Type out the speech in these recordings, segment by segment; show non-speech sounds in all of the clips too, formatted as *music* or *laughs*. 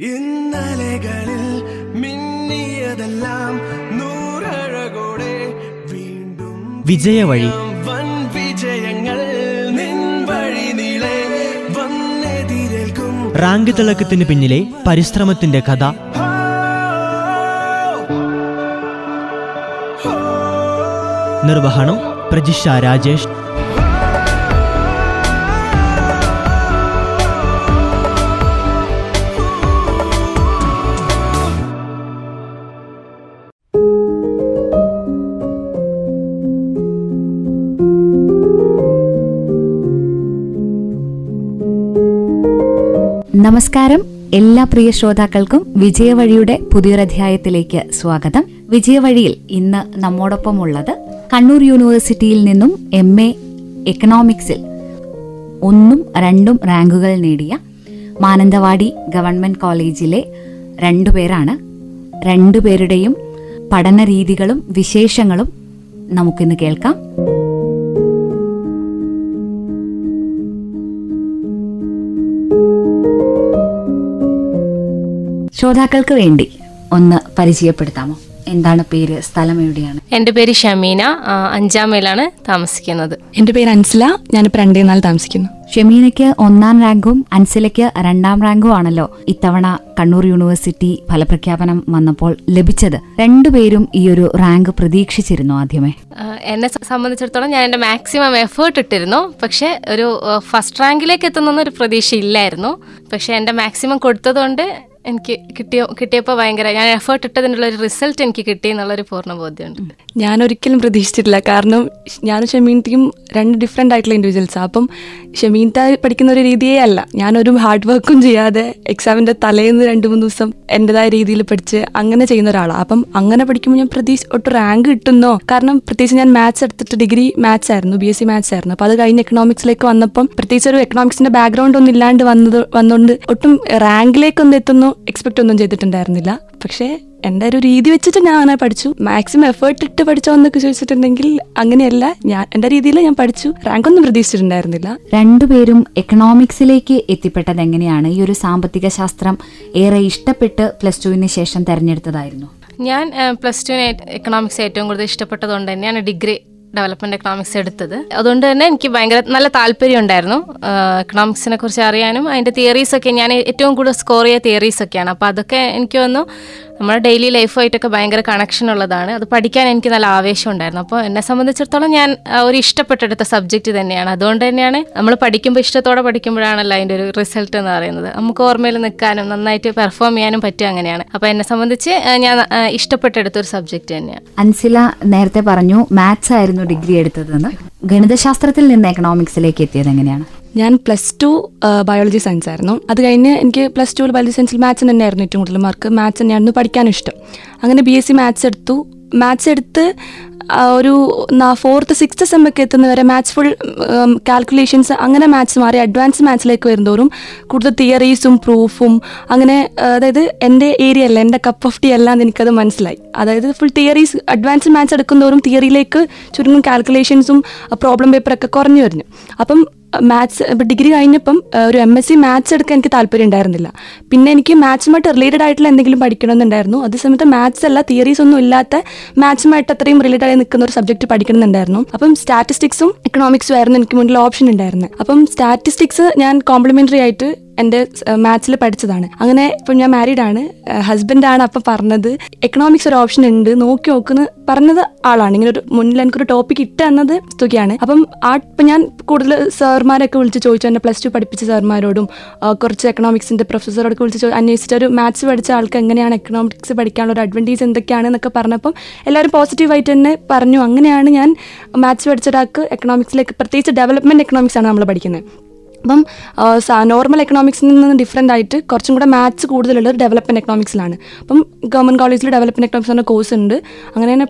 ഇന്നലകളിൽ മിന്നിയതെല്ലാം നൂറഴകോടെ വീണ്ടും വിജയവഴി വൻ വിജയങ്ങൾ നിൻ വഴി നീളെ വന്നെതിരേൽക്കും. റാങ്ക് തിളക്കത്തിന് പിന്നിലെ പരിശ്രമത്തിന്റെ കഥ. നിർവഹണം പ്രജിഷ രാജേഷ്. നമസ്കാരം. എല്ലാ പ്രിയ ശ്രോതാക്കൾക്കും വിജയവഴിയുടെ പുതിയൊരധ്യായത്തിലേക്ക് സ്വാഗതം. വിജയവഴിയിൽ ഇന്ന് നമ്മോടൊപ്പമുള്ളത് കണ്ണൂർ യൂണിവേഴ്സിറ്റിയിൽ നിന്നും എം എ എക്കണോമിക്സിൽ ഒന്നും രണ്ടും റാങ്കുകൾ നേടിയ മാനന്തവാടി ഗവൺമെന്റ് കോളേജിലെ രണ്ടുപേരാണ് രണ്ടുപേരുടെയും പഠന രീതികളും വിശേഷങ്ങളും നമുക്കിന്ന് കേൾക്കാം. ശ്രോതാക്കൾക്ക് വേണ്ടി ഒന്ന് പരിചയപ്പെടുത്താമോ? എന്താണ് പേര്? സ്ഥലം എവിടെയാണ്? എന്റെ പേര് ഷമീന. അഞ്ചാം മൈലാണ് താമസിക്കുന്നത്. എന്റെ പേര് അൻസില. ഞാനിപ്പോൾ രണ്ടേ നാല് താമസിക്കുന്നു. ഷമീനയ്ക്ക് ഒന്നാം റാങ്കും അൻസിലയ്ക്ക് രണ്ടാം റാങ്കും ആണല്ലോ ഇത്തവണ കണ്ണൂർ യൂണിവേഴ്സിറ്റി ഫലപ്രഖ്യാപനം വന്നപ്പോൾ ലഭിച്ചത്. രണ്ടുപേരും ഈ ഒരു റാങ്ക് പ്രതീക്ഷിച്ചിരുന്നു ആദ്യമേ. എന്നെ സംബന്ധിച്ചിടത്തോളം ഞാൻ എന്റെ മാക്സിമം എഫേർട്ട് ഇട്ടിരുന്നു. പക്ഷെ ഒരു ഫസ്റ്റ് റാങ്കിലേക്ക് എത്തുന്ന ഒരു പ്രതീക്ഷ ഇല്ലായിരുന്നു പക്ഷേ എന്റെ മാക്സിമം കൊടുത്തതുകൊണ്ട് എനിക്ക് കിട്ടിയ കിട്ടിയപ്പോൾ ഭയങ്കര ഞാൻ എഫേർട്ട് ഇട്ടതിനുള്ള ഒരു റിസൾട്ട് എനിക്ക് കിട്ടി എന്നുള്ളൊരു പൂർണ ബോധ്യമുണ്ട് ഞാൻ ഒരിക്കലും പ്രതീക്ഷിച്ചിട്ടില്ല. കാരണം ഞാനും ഷമീൻത്തിയും രണ്ട് ഡിഫറെന്റ് ആയിട്ടുള്ള ഇൻഡിവിജ്വൽസാണ് അപ്പം ഷമീൻത്ത പഠിക്കുന്ന ഒരു രീതിയേ അല്ല. ഞാനൊരു ഹാർഡ് വർക്കും ചെയ്യാതെ എക്സാമിന്റെ തലേന്ന് രണ്ട് മൂന്ന് ദിവസം എന്റെതായ രീതിയിൽ പഠിച്ച് അങ്ങനെ ചെയ്യുന്ന ഒരാളാണ് അപ്പം അങ്ങനെ പഠിക്കുമ്പോൾ ഞാൻ പ്രതീക്ഷ ഒട്ട് റാങ്ക് കിട്ടുന്നോ? കാരണം പ്രത്യേകിച്ച് ഞാൻ മാത്സ് എടുത്തിട്ട് ഡിഗ്രി മാത്സ് ആയിരുന്നു ബി എസ് സി മാത്സ് ആയിരുന്നു. അപ്പോൾ അത് കഴിഞ്ഞ് എക്കണോമിക്സിലേക്ക് വന്നപ്പം പ്രത്യേകിച്ച് ഒരു എക്കണോമിക്സിന്റെ ബാക്ക്ഗ്രൗണ്ട് ഒന്നും ഇല്ലാണ്ട് വന്നത് വന്നുകൊണ്ട് ഒട്ടും റാങ്കിലേക്കൊന്നും എത്തുന്നു എക്സ്പെക്റ്റ് ഒന്നും ചെയ്തിട്ടുണ്ടായിരുന്നില്ല. പക്ഷേ എന്റെ ഒരു രീതി വെച്ചിട്ട് ഞാൻ അങ്ങനെ പഠിച്ചു. മാക്സിമം എഫേർട്ട് ഇട്ട് പഠിച്ചോ എന്നൊക്കെ ചോദിച്ചിട്ടുണ്ടെങ്കിൽ അങ്ങനെയല്ല. ഞാൻ എന്റെ രീതിയിൽ ഞാൻ പഠിച്ചു. റാങ്ക് ഒന്നും പ്രതീക്ഷിച്ചിട്ടുണ്ടായിരുന്നില്ല. രണ്ടുപേരും എക്കണോമിക്സിലേക്ക് എത്തിപ്പെട്ടത് എങ്ങനെയാണ്? ഈ ഒരു സാമ്പത്തിക ശാസ്ത്രം ഏറെ ഇഷ്ടപ്പെട്ട് പ്ലസ് ടുവിന് ശേഷം തെരഞ്ഞെടുത്തതായിരുന്നു. ഞാൻ പ്ലസ് ടുവിന് എക്കണോമിക്സ് ഏറ്റവും കൂടുതൽ ഇഷ്ടപ്പെട്ടതുകൊണ്ട് തന്നെയാണ് ഡിഗ്രി. ഡെവലപ്മെന്റ് എക്കണോമിക്സ് എടുത്തത്. അതുകൊണ്ട് തന്നെ എനിക്ക് ഭയങ്കര നല്ല താല്പര്യം ഉണ്ടായിരുന്നു. എക്കണോമിക്സിനെ കുറിച്ച് അറിയാനും അതിന്റെ തിയറീസ് ഒക്കെ ഞാൻ ഏറ്റവും കൂടുതൽ സ്കോർ ചെയ്ത തിയറീസ് ഒക്കെയാണ്. അപ്പോൾ അതൊക്കെ എനിക്ക് വന്നു. നമ്മുടെ ഡെയിലി ലൈഫുമായിട്ടൊക്കെ ഭയങ്കര കണക്ഷൻ ഉള്ളതാണ്. അത് പഠിക്കാൻ എനിക്ക് നല്ല ആവേശം ഉണ്ടായിരുന്നു. അപ്പോൾ എന്നെ സംബന്ധിച്ചിടത്തോളം ഞാൻ ഒരു ഇഷ്ടപ്പെട്ടെടുത്ത സബ്ജക്റ്റ് തന്നെയാണ്. അതുകൊണ്ട് തന്നെയാണ് നമ്മൾ പഠിക്കുമ്പോൾ ഇഷ്ടത്തോടെ പഠിക്കുമ്പോഴാണല്ലോ അതിന്റെ ഒരു റിസൾട്ട് എന്ന് പറയുന്നത്. നമുക്ക് ഓർമ്മയിൽ നിൽക്കാനും നന്നായിട്ട് പെർഫോം ചെയ്യാനും പറ്റും അങ്ങനെയാണ്. അപ്പോൾ എന്നെ സംബന്ധിച്ച് ഞാൻ ഇഷ്ടപ്പെട്ടെടുത്ത ഒരു സബ്ജക്റ്റ് തന്നെയാണ്. അൻസില നേരത്തെ പറഞ്ഞു മാത്സ് ആയിരുന്നു ഡിഗ്രി എടുത്തതെന്ന്. ഗണിതശാസ്ത്രത്തിൽ നിന്ന് എക്കണോമിക്സിലേക്ക് എത്തിയത് എങ്ങനെയാണ്? ഞാൻ പ്ലസ് ടു ബയോളജി സയൻസ് ആയിരുന്നു. അത് കഴിഞ്ഞ് എനിക്ക് പ്ലസ് ടുവിൽ ബയോളജി സയൻസിൽ മാത്സ് തന്നെയായിരുന്നു ഏറ്റവും കൂടുതൽ മാർക്ക് മാത്സ് തന്നെയായിരുന്നു പഠിക്കാനും ഇഷ്ടം. അങ്ങനെ ബി എസ് സി മാത്സ് എടുത്തു. മാത്സ് എടുത്ത് ഒരു ഫോർത്ത് സിക്സ്ത് സെമ്മൊക്കെ എത്തുന്നവരെ മാത്സ് ഫുൾ കാൽക്കുലേഷൻസ് അങ്ങനെ മാത്സ് മാറി അഡ്വാൻസ് മാത്സിലേക്ക് വരുന്നതോറും കൂടുതൽ തിയറീസും പ്രൂഫും അങ്ങനെ അതായത് എന്റെ ഏരിയ അല്ല എന്റെ കപ്പ് ഓഫ് ടീ അല്ല എന്ന് എനിക്കത് മനസ്സിലായി. അതായത് ഫുൾ തിയറീസ് അഡ്വാൻസ് മാത്സ് എടുക്കുന്നതോറും തിയറിയിലേക്ക് ചുരുങ്ങും കാൽക്കുലേഷൻസും പ്രോബ്ലം പേപ്പറൊക്കെ കുറഞ്ഞു വരുന്നു. അപ്പം മാത്സ് ഇപ്പം ഡിഗ്രി കഴിഞ്ഞപ്പം ഒരു എം എസ് സി മാത്സ് എടുക്കാൻ എനിക്ക് താല്പര്യം ഉണ്ടായിരുന്നില്ല. പിന്നെ എനിക്ക് മാത്സുമായിട്ട് റിലേറ്റഡ് ആയിട്ടുള്ള എന്തെങ്കിലും പഠിക്കണമെന്നുണ്ടായിരുന്നു. അതേ സമയത്ത് മാത്സ് അല്ല തിയറീസ് ഒന്നും ഇല്ലാത്ത മാത്സുമായിട്ട് അത്രയും റിലേറ്റഡ് ആയി നിൽക്കുന്ന ഒരു സബ്ജക്ട് പഠിക്കണമെന്നുണ്ടായിരുന്നു. അപ്പം സ്റ്റാറ്റിസ്റ്റിക്സും എക്കണോമിക്സും ആയിരുന്നു എനിക്ക് മുന്നിൽ ഓപ്ഷൻ ഉണ്ടായിരുന്നത്. അപ്പം സ്റ്റാറ്റിസ്റ്റിക്സ് ഞാൻ കോംപ്ലിമെന്ററി ആയിട്ട് എന്റെ മാത്സിൽ പഠിച്ചതാണ്. അങ്ങനെ ഇപ്പം ഞാൻ മാരീഡ് ആണ്. ഹസ്ബൻഡാണ് അപ്പം പറഞ്ഞത് എക്കണോമിക്സ് ഒരു ഓപ്ഷൻ ഉണ്ട്. നോക്കി നോക്കുന്ന പറഞ്ഞത് ആളാണ്. ഇങ്ങനെ ഒരു മുന്നിൽ എനിക്കൊരു ടോപ്പിക് ഇട്ട് തന്നത് സ്തുതിയാണ്. അപ്പം ആ ഇപ്പം ഞാൻ കൂടുതൽ സാർമാരൊക്കെ വിളിച്ച് ചോദിച്ചു. എന്നെ പ്ലസ് ടു പഠിപ്പിച്ച സാർമാരോടും കുറച്ച് എക്കണോമിക്സിന്റെ പ്രൊഫസറോടൊക്കെ വിളിച്ച് അന്വേഷിച്ചിട്ട് ഒരു മാത്സ് പഠിച്ച ആൾക്ക് എങ്ങനെയാണ് എക്കണോമിക്സ് പഠിക്കാനുള്ള ഒരു അഡ്വാന്റേജ് എന്തൊക്കെയാണ് എന്നൊക്കെ പറഞ്ഞപ്പം എല്ലാവരും പോസിറ്റീവായിട്ട് തന്നെ പറഞ്ഞു. അങ്ങനെയാണ് ഞാൻ മാത്സ് പഠിച്ച ഒരാൾക്ക് എക്കണോമിക്സിലേക്ക് പ്രത്യേകിച്ച് ഡെവലപ്മെന്റ് എക്കണോമിക്സ് ആണ് നമ്മൾ പഠിക്കുന്നത്. അപ്പം നോർമൽ എക്കണോമിക്സിൽ നിന്ന് ഡിഫറെന്റ് ആയിട്ട് കുറച്ചും കൂടെ മാത്സ് കൂടുതലുള്ളത് ഡെവലപ്മെന്റ് എക്കണോമിക്സിലാണ് അപ്പം ഗവൺമെന്റ് കോളേജിൽ ഡെവലപ്മെന്റ് എക്കണോമിക്സ് എന്ന കോഴ്സ് ഉണ്ട്. അങ്ങനെ തന്നെ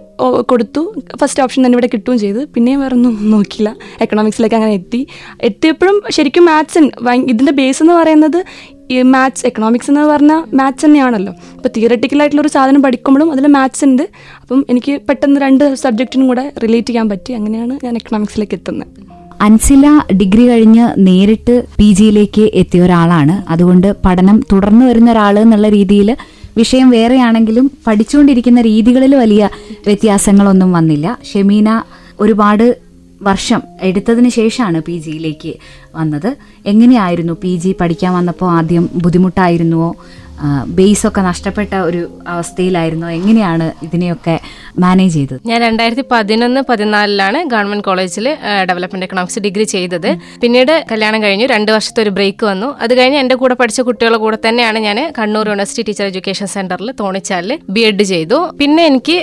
കൊടുത്തു. ഫസ്റ്റ് ഓപ്ഷൻ തന്നെ ഇവിടെ കിട്ടുകയും ചെയ്തു. പിന്നെയും വേറെ ഒന്നും *laughs* നോക്കിയില്ല എക്കണോമിക്സിലേക്ക് അങ്ങനെ എത്തി. എത്തിയപ്പോഴും ശരിക്കും മാത്സ് ഇതിന്റെ ബേസ് എന്ന് പറയുന്നത് ഈ മാത്സ് എക്കണോമിക്സ് എന്ന് പറഞ്ഞാൽ മാത്സ് തന്നെയാണല്ലോ. ഇപ്പോൾ തിയററ്റിക്കലായിട്ടുള്ള ഒരു സാധനം പഠിക്കുമ്പോഴും അതിൽ മാത്സ് ഉണ്ട്. അപ്പം എനിക്ക് പെട്ടെന്ന് രണ്ട് സബ്ജക്റ്റിനും കൂടെ റിലേറ്റ് ചെയ്യാൻ പറ്റി. അങ്ങനെയാണ് ഞാൻ എക്കണോമിക്സിലേക്ക് എത്തുന്നത്. അൻസില ഡിഗ്രി കഴിഞ്ഞ് നേരിട്ട് പി ജിയിലേക്ക് എത്തിയ ഒരാളാണ്. അതുകൊണ്ട് പഠനം തുടർന്നു വരുന്ന ഒരാൾ എന്നുള്ള രീതിയിൽ വിഷയം വേറെയാണെങ്കിലും പഠിച്ചുകൊണ്ടിരിക്കുന്ന രീതികളിൽ വലിയ വ്യത്യാസങ്ങളൊന്നും വന്നില്ല. ഷെമീന ഒരുപാട് വർഷം എടുത്തതിന് ശേഷമാണ് പി ജിയിലേക്ക് വന്നത്. എങ്ങനെയായിരുന്നു പി ജി പഠിക്കാൻ വന്നപ്പോൾ ആദ്യം ബുദ്ധിമുട്ടായിരുന്നുവോ? ബേസൊക്കെ നഷ്ടപ്പെട്ട ഒരു അവസ്ഥയിലായിരുന്നോ? എങ്ങനെയാണ് ഇതിനെയൊക്കെ മാനേജ് ചെയ്തത്. ഞാൻ രണ്ടായിരത്തി പതിനൊന്ന് പതിനാലിലാണ് ഗവൺമെന്റ് കോളേജിൽ ഡെവലപ്മെന്റ് എക്കണോമിക്സ് ഡിഗ്രി ചെയ്തത്. പിന്നീട് കല്യാണം കഴിഞ്ഞു രണ്ട് വർഷത്തെ ഒരു ബ്രേക്ക് വന്നു. അത് കഴിഞ്ഞ് എന്റെ കൂടെ പഠിച്ച കുട്ടികളുടെ കൂടെ തന്നെയാണ് ഞാൻ കണ്ണൂർ യൂണിവേഴ്സിറ്റി ടീച്ചർ എഡ്യൂക്കേഷൻ സെന്ററിൽ തോണിച്ചാലിൽ ബി എഡ് ചെയ്തു. പിന്നെ എനിക്ക്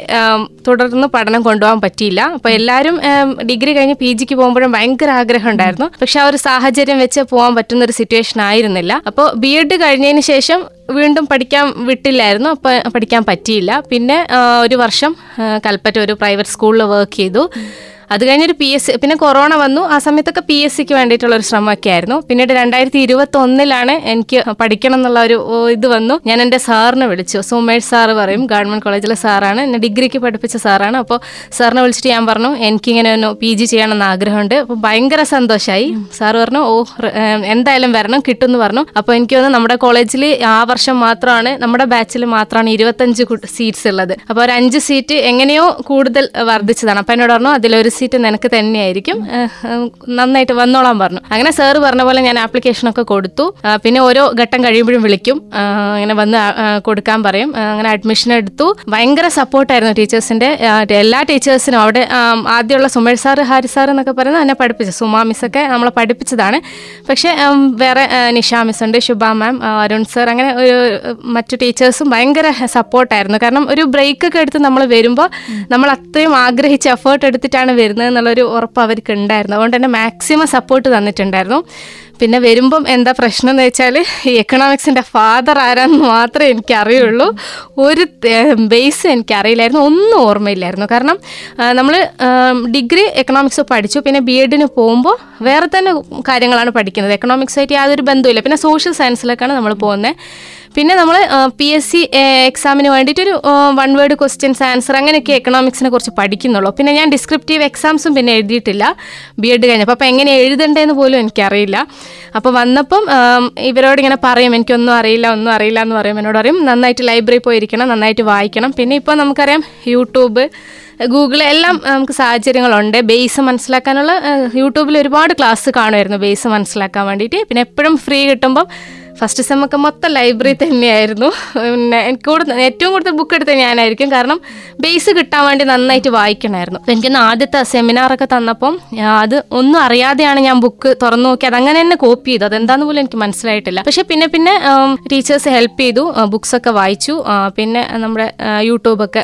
തുടർന്ന് പഠനം കൊണ്ടുപോകാൻ പറ്റിയില്ല. അപ്പോൾ എല്ലാവരും ഡിഗ്രി കഴിഞ്ഞ് പി ജിക്ക് പോകുമ്പോഴും ഭയങ്കര ആഗ്രഹം ഉണ്ടായിരുന്നു. പക്ഷെ ആ ഒരു സാഹചര്യം വെച്ച് പോകാൻ പറ്റുന്ന ഒരു സിറ്റുവേഷൻ ആയിരുന്നില്ല. അപ്പോൾ ബി എഡ് കഴിഞ്ഞതിന് ശേഷം വീണ്ടും പഠിക്കാൻ വിട്ടില്ലായിരുന്നു. അപ്പോൾ പഠിക്കാൻ പറ്റിയില്ല. പിന്നെ ഒരു വർഷം കൽപ്പറ്റ ഒരു പ്രൈവറ്റ് സ്കൂളിൽ വർക്ക് ചെയ്തു. അത് കഴിഞ്ഞൊരു പി എസ് സി പിന്നെ കൊറോണ വന്നു. ആ സമയത്തൊക്കെ പി എസ് സിക്ക് വേണ്ടിയിട്ടുള്ള ഒരു ശ്രമമൊക്കെ ആയിരുന്നു പിന്നീട് രണ്ടായിരത്തി ഇരുപത്തി ഒന്നിലാണ് എനിക്ക് പഠിക്കണം എന്നുള്ള ഒരു ഇത് വന്നു. ഞാൻ എന്റെ സാറിനെ വിളിച്ചു. സുമേഷ് സാറ് പറയും ഗവൺമെന്റ് കോളേജിലെ സാറാണ്. എന്നെ ഡിഗ്രിക്ക് പഠിപ്പിച്ച സാറാണ്. അപ്പോൾ സാറിനെ വിളിച്ചിട്ട് ഞാൻ പറഞ്ഞു എനിക്കിങ്ങനെ ഒന്ന് പി ജി ചെയ്യണമെന്ന് ആഗ്രഹമുണ്ട്. അപ്പോൾ ഭയങ്കര സന്തോഷമായി സാറ് പറഞ്ഞു ഓ എന്തായാലും വരണം കിട്ടും എന്ന് പറഞ്ഞു. അപ്പോൾ എനിക്ക് തോന്നുന്നു നമ്മുടെ കോളേജിൽ ആ വർഷം മാത്രമാണ് നമ്മുടെ ബാച്ചിൽ മാത്രമാണ് ഇരുപത്തഞ്ച് സീറ്റ്സ് ഉള്ളത്. അപ്പോൾ ഒരു അഞ്ച് സീറ്റ് എങ്ങനെയോ കൂടുതൽ വർദ്ധിച്ചതാണ്. അപ്പോൾ എന്നോട് പറഞ്ഞു അതിലൊരു സീറ്റ് നിനക്ക് തന്നെയായിരിക്കും. നന്നായിട്ട് വന്നോളാൻ പറഞ്ഞു. അങ്ങനെ സാറ് പറഞ്ഞ പോലെ ഞാൻ ആപ്ലിക്കേഷനൊക്കെ കൊടുത്തു. പിന്നെ ഓരോ ഘട്ടം കഴിയുമ്പോഴും വിളിക്കും. അങ്ങനെ വന്ന് കൊടുക്കാൻ പറയും. അങ്ങനെ അഡ്മിഷൻ എടുത്തു. ഭയങ്കര സപ്പോർട്ടായിരുന്നു ടീച്ചേഴ്സിന്റെ എല്ലാ ടീച്ചേഴ്സിനും അവിടെ ആദ്യമുള്ള സുമേഷ് സാറ് ഹാരി സാർ എന്നൊക്കെ പറയുന്നത് എന്നെ പഠിപ്പിച്ചു. സുമാ മിസ്സൊക്കെ നമ്മളെ പഠിപ്പിച്ചതാണ്. പക്ഷേ വേറെ നിഷാ മിസ് ഉണ്ട് ശുഭ മാം അരുൺ സാർ അങ്ങനെ ഒരു മറ്റു ടീച്ചേഴ്സും ഭയങ്കര സപ്പോർട്ടായിരുന്നു കാരണം ഒരു ബ്രേക്ക് ഒക്കെ എടുത്ത് നമ്മൾ വരുമ്പോൾ നമ്മൾ അത്രയും ആഗ്രഹിച്ച് എഫേർട്ട് എടുത്തിട്ടാണ് വരുന്നത് എന്നുള്ളൊരു ഉറപ്പ് അവർക്ക് ഉണ്ടായിരുന്നു അതുകൊണ്ട് തന്നെ മാക്സിമം സപ്പോർട്ട് തന്നിട്ടുണ്ടായിരുന്നു. പിന്നെ വരുമ്പം എന്താ പ്രശ്നം എന്ന് വെച്ചാൽ ഈ എക്കണോമിക്സിന്റെ ഫാദർ ആരാന്ന് മാത്രമേ എനിക്കറിയുള്ളൂ. ഒരു ബേസ് എനിക്കറിയില്ലായിരുന്നു. ഒന്നും ഓർമ്മയില്ലായിരുന്നു. കാരണം നമ്മൾ ഡിഗ്രി എക്കണോമിക്സ് പഠിച്ചു. പിന്നെ ബി എഡിന് പോകുമ്പോൾ വേറെ തന്നെ കാര്യങ്ങളാണ് പഠിക്കുന്നത്. എക്കണോമിക്സായിട്ട് യാതൊരു ബന്ധവുമില്ല. പിന്നെ സോഷ്യൽ സയൻസിലേക്കാണ് നമ്മൾ പോകുന്നത് പിന്നെ നമ്മൾ പി എസ് സി എക്സാമിന് വേണ്ടിയിട്ടൊരു വൺ വേർഡ് ക്വസ്റ്റ്യൻസ് ആൻസർ അങ്ങനെയൊക്കെ എക്കണോമിക്സിനെ കുറിച്ച് പഠിക്കുന്നുള്ളൂ. പിന്നെ ഞാൻ ഡിസ്ക്രിപ്റ്റീവ് എക്സാംസും പിന്നെ എഴുതിയിട്ടില്ല. ബി എഡ് കഴിഞ്ഞപ്പോൾ അപ്പോൾ എങ്ങനെ എഴുതണ്ടേന്ന് പോലും എനിക്കറിയില്ല. അപ്പോൾ വന്നപ്പം ഇവരോട് ഇങ്ങനെ പറയും എനിക്കൊന്നും അറിയില്ല ഒന്നും അറിയില്ല എന്ന് പറയും. എന്നോട് പറയും നന്നായിട്ട് ലൈബ്രറി പോയിരിക്കണം നന്നായിട്ട് വായിക്കണം. പിന്നെ ഇപ്പോൾ നമുക്കറിയാം യൂട്യൂബ് ഗൂഗിൾ എല്ലാം നമുക്ക് സാഹചര്യങ്ങളുണ്ട്. ബേസ് മനസ്സിലാക്കാനുള്ള യൂട്യൂബിൽ ഒരുപാട് ക്ലാസ് കാണുമായിരുന്നു ബേസ് മനസ്സിലാക്കാൻ വേണ്ടിയിട്ട്. പിന്നെ എപ്പോഴും ഫ്രീ കിട്ടുമ്പം ഫസ്റ്റ് സെമ്മൊക്കെ മൊത്തം ലൈബ്രറി തന്നെയായിരുന്നു. പിന്നെ എനിക്ക് കൂടുതൽ ഏറ്റവും കൂടുതൽ ബുക്ക് എടുത്ത ഞാനായിരിക്കും. കാരണം ബേസ് കിട്ടാൻ വേണ്ടി നന്നായിട്ട് വായിക്കണമായിരുന്നു. എനിക്ക് എനിക്കൊന്ന് ആദ്യത്തെ സെമിനാറൊക്കെ തന്നപ്പം അത് ഒന്നും അറിയാതെയാണ് ഞാൻ ബുക്ക് തുറന്നു നോക്കിയത്. അങ്ങനെ തന്നെ കോപ്പി ചെയ്തു. അതെന്താന്ന് പോലും എനിക്ക് മനസ്സിലായിട്ടില്ല. പക്ഷെ പിന്നെ പിന്നെ ടീച്ചേഴ്സ് ഹെൽപ്പ് ചെയ്തു. ബുക്സ് ഒക്കെ വായിച്ചു. പിന്നെ നമ്മുടെ യൂട്യൂബൊക്കെ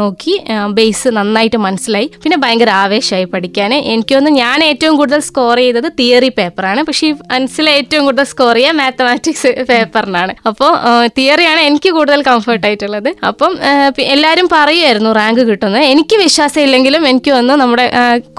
നോക്കി. ബേസ് നന്നായിട്ട് മനസ്സിലായി. പിന്നെ ഭയങ്കര ആവേശമായി പഠിക്കാൻ എനിക്കൊന്ന് ഞാൻ ഏറ്റവും കൂടുതൽ സ്കോർ ചെയ്തത് തിയറി പേപ്പറാണ് പക്ഷേ അൻസിലെ ഏറ്റവും കൂടുതൽ സ്കോർ ചെയ്യുക മാത്തമാറ്റിക്സ് പേപ്പറിനാണ് അപ്പോൾ തിയറിയാണ് എനിക്ക് കൂടുതൽ കംഫർട്ടായിട്ടുള്ളത് അപ്പം എല്ലാവരും പറയുമായിരുന്നു റാങ്ക് കിട്ടുന്നത് എനിക്ക് വിശ്വാസം ഇല്ലെങ്കിലും എനിക്ക് വന്ന് നമ്മുടെ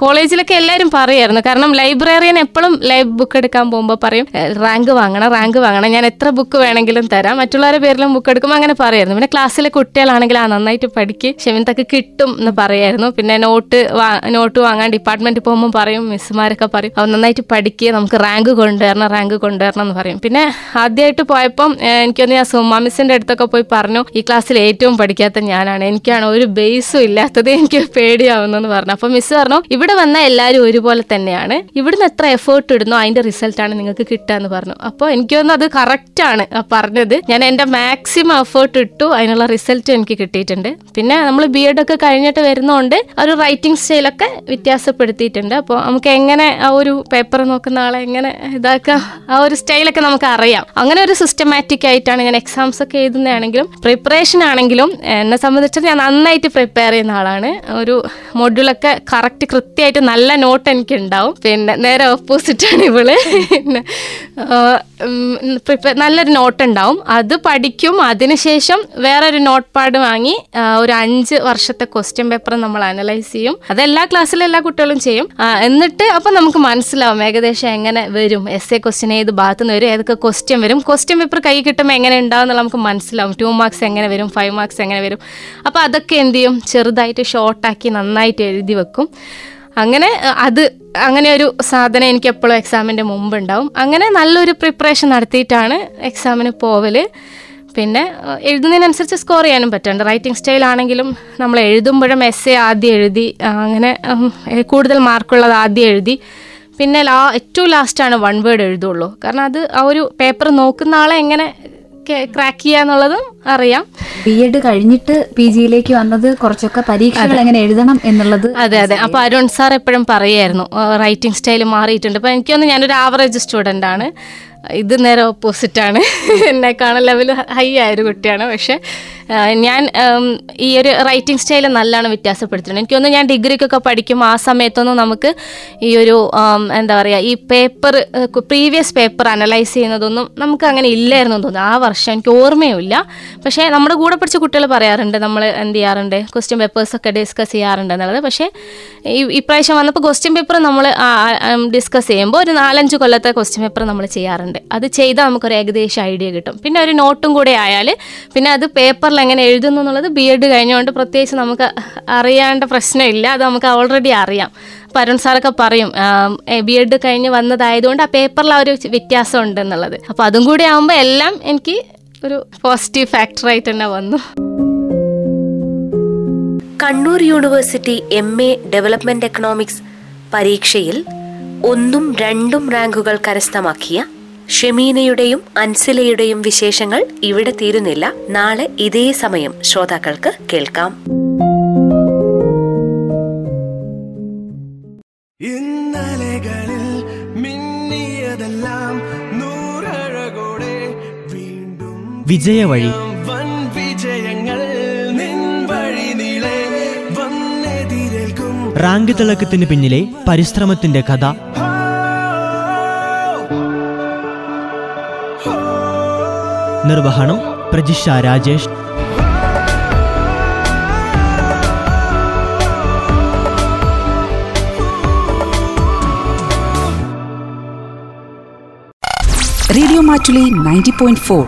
കോളേജിലൊക്കെ എല്ലാവരും പറയുമായിരുന്നു കാരണം ലൈബ്രറിയൻ എപ്പോഴും ലൈബ് ബുക്ക് എടുക്കാൻ പോകുമ്പോൾ പറയും റാങ്ക് വാങ്ങണം റാങ്ക് വാങ്ങണം. ഞാൻ എത്ര ബുക്ക് വേണമെങ്കിലും തരാം. മറ്റുള്ളവരുടെ പേരിലും ബുക്ക് എടുക്കുമ്പോൾ അങ്ങനെ പറയായിരുന്നു പിന്നെ ക്ലാസ്സിലെ കുട്ടികളാണെങ്കിൽ ആ നന്നായിട്ട് പഠിക്ക്. ഷെമിൻതൊക്കെ കിട്ടും എന്ന് പറയായിരുന്നു പിന്നെ നോട്ട് നോട്ട് വാങ്ങാൻ ഡിപ്പാർട്ട്മെന്റ് പോകുമ്പോൾ പറയും മിസ്സുമാരൊക്കെ പറയും അവ നന്നായിട്ട് പഠിക്കുക നമുക്ക് റാങ്ക് കൊണ്ടുവരണം റാങ്ക് കൊണ്ടുവരണം എന്ന് പറയും. പിന്നെ ആദ്യമായിട്ട് പോയപ്പം എനിക്കൊന്ന് ഞാൻ സുമാ മിസ്സിന്റെ അടുത്തൊക്കെ പോയി പറഞ്ഞു ഈ ക്ലാസ്സിൽ ഏറ്റവും പഠിക്കാത്ത ഞാനാണ്. എനിക്കാണ് ഒരു ബേസും ഇല്ലാത്തത്. എനിക്ക് പേടിയാവുന്നെന്ന് പറഞ്ഞു. അപ്പൊ മിസ് പറഞ്ഞു ഇവിടെ വന്ന എല്ലാവരും ഒരുപോലെ തന്നെയാണ്. ഇവിടുന്ന് എത്ര എഫേർട്ട് ഇടുന്നോ അതിന്റെ റിസൾട്ടാണ് നിങ്ങൾക്ക് കിട്ടുക എന്ന് പറഞ്ഞു. അപ്പോൾ എനിക്കൊന്നും അത് കറക്റ്റ് ആണ് ആ പറഞ്ഞത്. ഞാൻ എന്റെ മാക്സിമം എഫേർട്ട് ഇട്ടു അതിനുള്ള റിസൾട്ട് എനിക്ക് കിട്ടിയിട്ടുണ്ട്. പിന്നെ നമ്മൾ ബി എഡ് ഒക്കെ കഴിഞ്ഞിട്ട് വരുന്നതുകൊണ്ട് ഒരു റൈറ്റിംഗ് സ്റ്റൈലൊക്കെ വ്യത്യാസപ്പെടുത്തിയിട്ടുണ്ട്. അപ്പോൾ നമുക്ക് എങ്ങനെ ആ ഒരു പേപ്പർ നോക്കുന്ന ആളെ എങ്ങനെ ഇതാക്കാം? ആ ഒരു സ്റ്റൈലൊക്കെ നമുക്ക് അറിയാം അങ്ങനെ ഒരു സിസ്റ്റമാറ്റിക് ആയിട്ടാണ് ഞാൻ എക്സാംസ് ഒക്കെ എഴുതുന്നതാണെങ്കിലും പ്രിപ്പറേഷൻ ആണെങ്കിലും എന്നെ സംബന്ധിച്ച് ഞാൻ നന്നായിട്ട് പ്രിപ്പയർ ചെയ്യുന്ന ആളാണ്. ഒരു മൊഡ്യൂളൊക്കെ കറക്റ്റ് കൃത്യമായിട്ട് നല്ല നോട്ട് എനിക്ക് ഉണ്ടാവും പിന്നെ നേരെ ഓപ്പോസിറ്റ് ആണ് ഇവൾ. പ്രിപ്പയർ നല്ലൊരു നോട്ട് ഉണ്ടാവും. അത് പഠിക്കും. അതിനുശേഷം വേറൊരു നോട്ട് പാഡ് വാങ്ങി ഒരു അഞ്ച് വർഷത്തെ ക്വസ്റ്റ്യൻ പേപ്പർ നമ്മൾ അനലൈസ് ചെയ്യും. അത് എല്ലാ ക്ലാസ്സിലും എല്ലാ കുട്ടികളും ചെയ്യും. എന്നിട്ട് അപ്പം നമുക്ക് മനസ്സിലാവും ഏകദേശം എങ്ങനെ വരും. എസ് എ ക്വസ്റ്റ്യൻ ഏത് ഭാഗത്ത് നിന്ന് വരും ഏതൊക്കെ ക്വസ്റ്റ്യൻ വരും. ക്വസ്റ്റ്യൻ പേപ്പർ കൈ കിട്ടുമ്പോൾ എങ്ങനെ ഉണ്ടാവുന്നുള്ള നമുക്ക് മനസ്സിലാവും. ടു മാർക്സ് എങ്ങനെ വരും ഫൈവ് മാർക്സ് എങ്ങനെ വരും. അപ്പോൾ അതൊക്കെ എന്ത് ചെയ്യും? ചെറുതായിട്ട് ഷോർട്ടാക്കി നന്നായിട്ട് എഴുതി വെക്കും. അങ്ങനെ അത് അങ്ങനെ ഒരു സാധനം എനിക്ക് എപ്പോഴും എക്സാമിന്റെ മുമ്പ് ഉണ്ടാവും. അങ്ങനെ നല്ലൊരു പ്രിപ്പറേഷൻ നടത്തിയിട്ടാണ് എക്സാമിന് പോവൽ പിന്നെ എഴുതുന്നതിനനുസരിച്ച് സ്കോർ ചെയ്യാനും പറ്റുന്നുണ്ട്. റൈറ്റിംഗ് സ്റ്റൈൽ ആണെങ്കിലും നമ്മൾ എഴുതുമ്പോഴും എസ് എ ആദ്യം എഴുതി അങ്ങനെ കൂടുതൽ മാർക്കുള്ളത് ആദ്യം എഴുതി പിന്നെ ലാ ഏറ്റവും ലാസ്റ്റാണ് വൺ വേർഡ് എഴുതുള്ളൂ. കാരണം അത് ആ ഒരു പേപ്പർ നോക്കുന്ന ആളെ എങ്ങനെ ക്രാക്ക് ചെയ്യുക എന്നുള്ളതും അറിയാം. ബി എഡ് കഴിഞ്ഞിട്ട് പി ജിയിലേക്ക് വന്നത് കുറച്ചൊക്കെ പരീക്ഷകൾ എങ്ങനെ എഴുതണം എന്നുള്ളത് അതെ അതെ. അപ്പോൾ അരുൺ സാർ എപ്പോഴും പറയായിരുന്നു റൈറ്റിംഗ് സ്റ്റൈൽ മാറിയിട്ടുണ്ട്. അപ്പോൾ എനിക്കൊന്ന് ഞാനൊരു ആവറേജ് സ്റ്റുഡന്റ് ആണ്. ഇത് നേരെ ഓപ്പോസിറ്റാണ് കാണാൻ ലെവൽ ഹൈ ആയൊരു കുട്ടിയാണ്. പക്ഷെ ഞാൻ ഈ ഒരു റൈറ്റിംഗ് സ്റ്റൈൽ നല്ലോണം വ്യത്യാസപ്പെടുത്തിയിട്ടുണ്ട്. എനിക്കൊന്ന് ഞാൻ ഡിഗ്രിക്കൊക്കെ പഠിക്കും ആ സമയത്തൊന്നും നമുക്ക് ഈ ഒരു എന്താ പറയുക ഈ പേപ്പർ പ്രീവിയസ് പേപ്പർ അനലൈസ് ചെയ്യുന്നതൊന്നും നമുക്ക് അങ്ങനെ ഇല്ലായിരുന്നു തോന്നുന്നു. ആ വർഷം എനിക്ക് ഓർമ്മയുമില്ല. പക്ഷേ നമ്മുടെ കൂടെ പഠിച്ച കുട്ടികൾ പറയാറുണ്ട് നമ്മൾ എന്ത് ചെയ്യാറുണ്ട്? ക്വസ്റ്റ്യൻ പേപ്പേഴ്സൊക്കെ ഡിസ്കസ് ചെയ്യാറുണ്ട് എന്നുള്ളത്. പക്ഷേ ഈ ഇപ്രാവശ്യം വന്നപ്പോൾ ക്വസ്റ്റ്യൻ പേപ്പർ നമ്മൾ ഡിസ്കസ് ചെയ്യുമ്പോൾ ഒരു നാലഞ്ച് കൊല്ലത്തെ ക്വസ്റ്റ്യൻ പേപ്പർ നമ്മൾ ചെയ്യാറുണ്ട്. അത് ചെയ്താൽ നമുക്കൊരു ഏകദേശം ഐഡിയ കിട്ടും. പിന്നെ ഒരു നോട്ടും കൂടെ ആയാൽ പിന്നെ അത് പേപ്പറിൽ എങ്ങനെ എഴുതുന്നു എന്നുള്ളത് ബി എഡ് കഴിഞ്ഞുകൊണ്ട് പ്രത്യേകിച്ച് നമുക്ക് അറിയേണ്ട പ്രശ്നമില്ല. അത് നമുക്ക് ഓൾറെഡി അറിയാം. അപ്പോൾ അരുൺ സാറൊക്കെ പറയും ബി എഡ് കഴിഞ്ഞ് വന്നതായതുകൊണ്ട് ആ പേപ്പറിൽ ആ ഒരു വ്യത്യാസം ഉണ്ട് എന്നുള്ളത്. അപ്പോൾ അതും കൂടി ആകുമ്പോൾ എല്ലാം എനിക്ക് ഒരു പോസിറ്റീവ് ഫാക്ടറായിട്ട് തന്നെ വന്നു. Kannur university M A development economics പരീക്ഷയിൽ ഒന്നും രണ്ടും റാങ്കുകൾ കരസ്ഥമാക്കിയ ഷെമീനയുടെയും അൻസിലയുടെയും വിശേഷങ്ങൾ ഇവിടെ തീരുന്നില്ല. നാളെ ഇതേ സമയം ശ്രോതാക്കൾക്ക് കേൾക്കാം. ഇന്നലകളിൽ മിന്നിയതെല്ലാം നൂറഴകോടെ വീണ്ടും വിജയവഴി. വൻ വിജയങ്ങൾ റാങ്ക് തിളക്കത്തിന് പിന്നിലെ പരിശ്രമത്തിന്റെ കഥ. നിർവഹണം Prajisha Rajesh. Radio Mattoli ninety point four.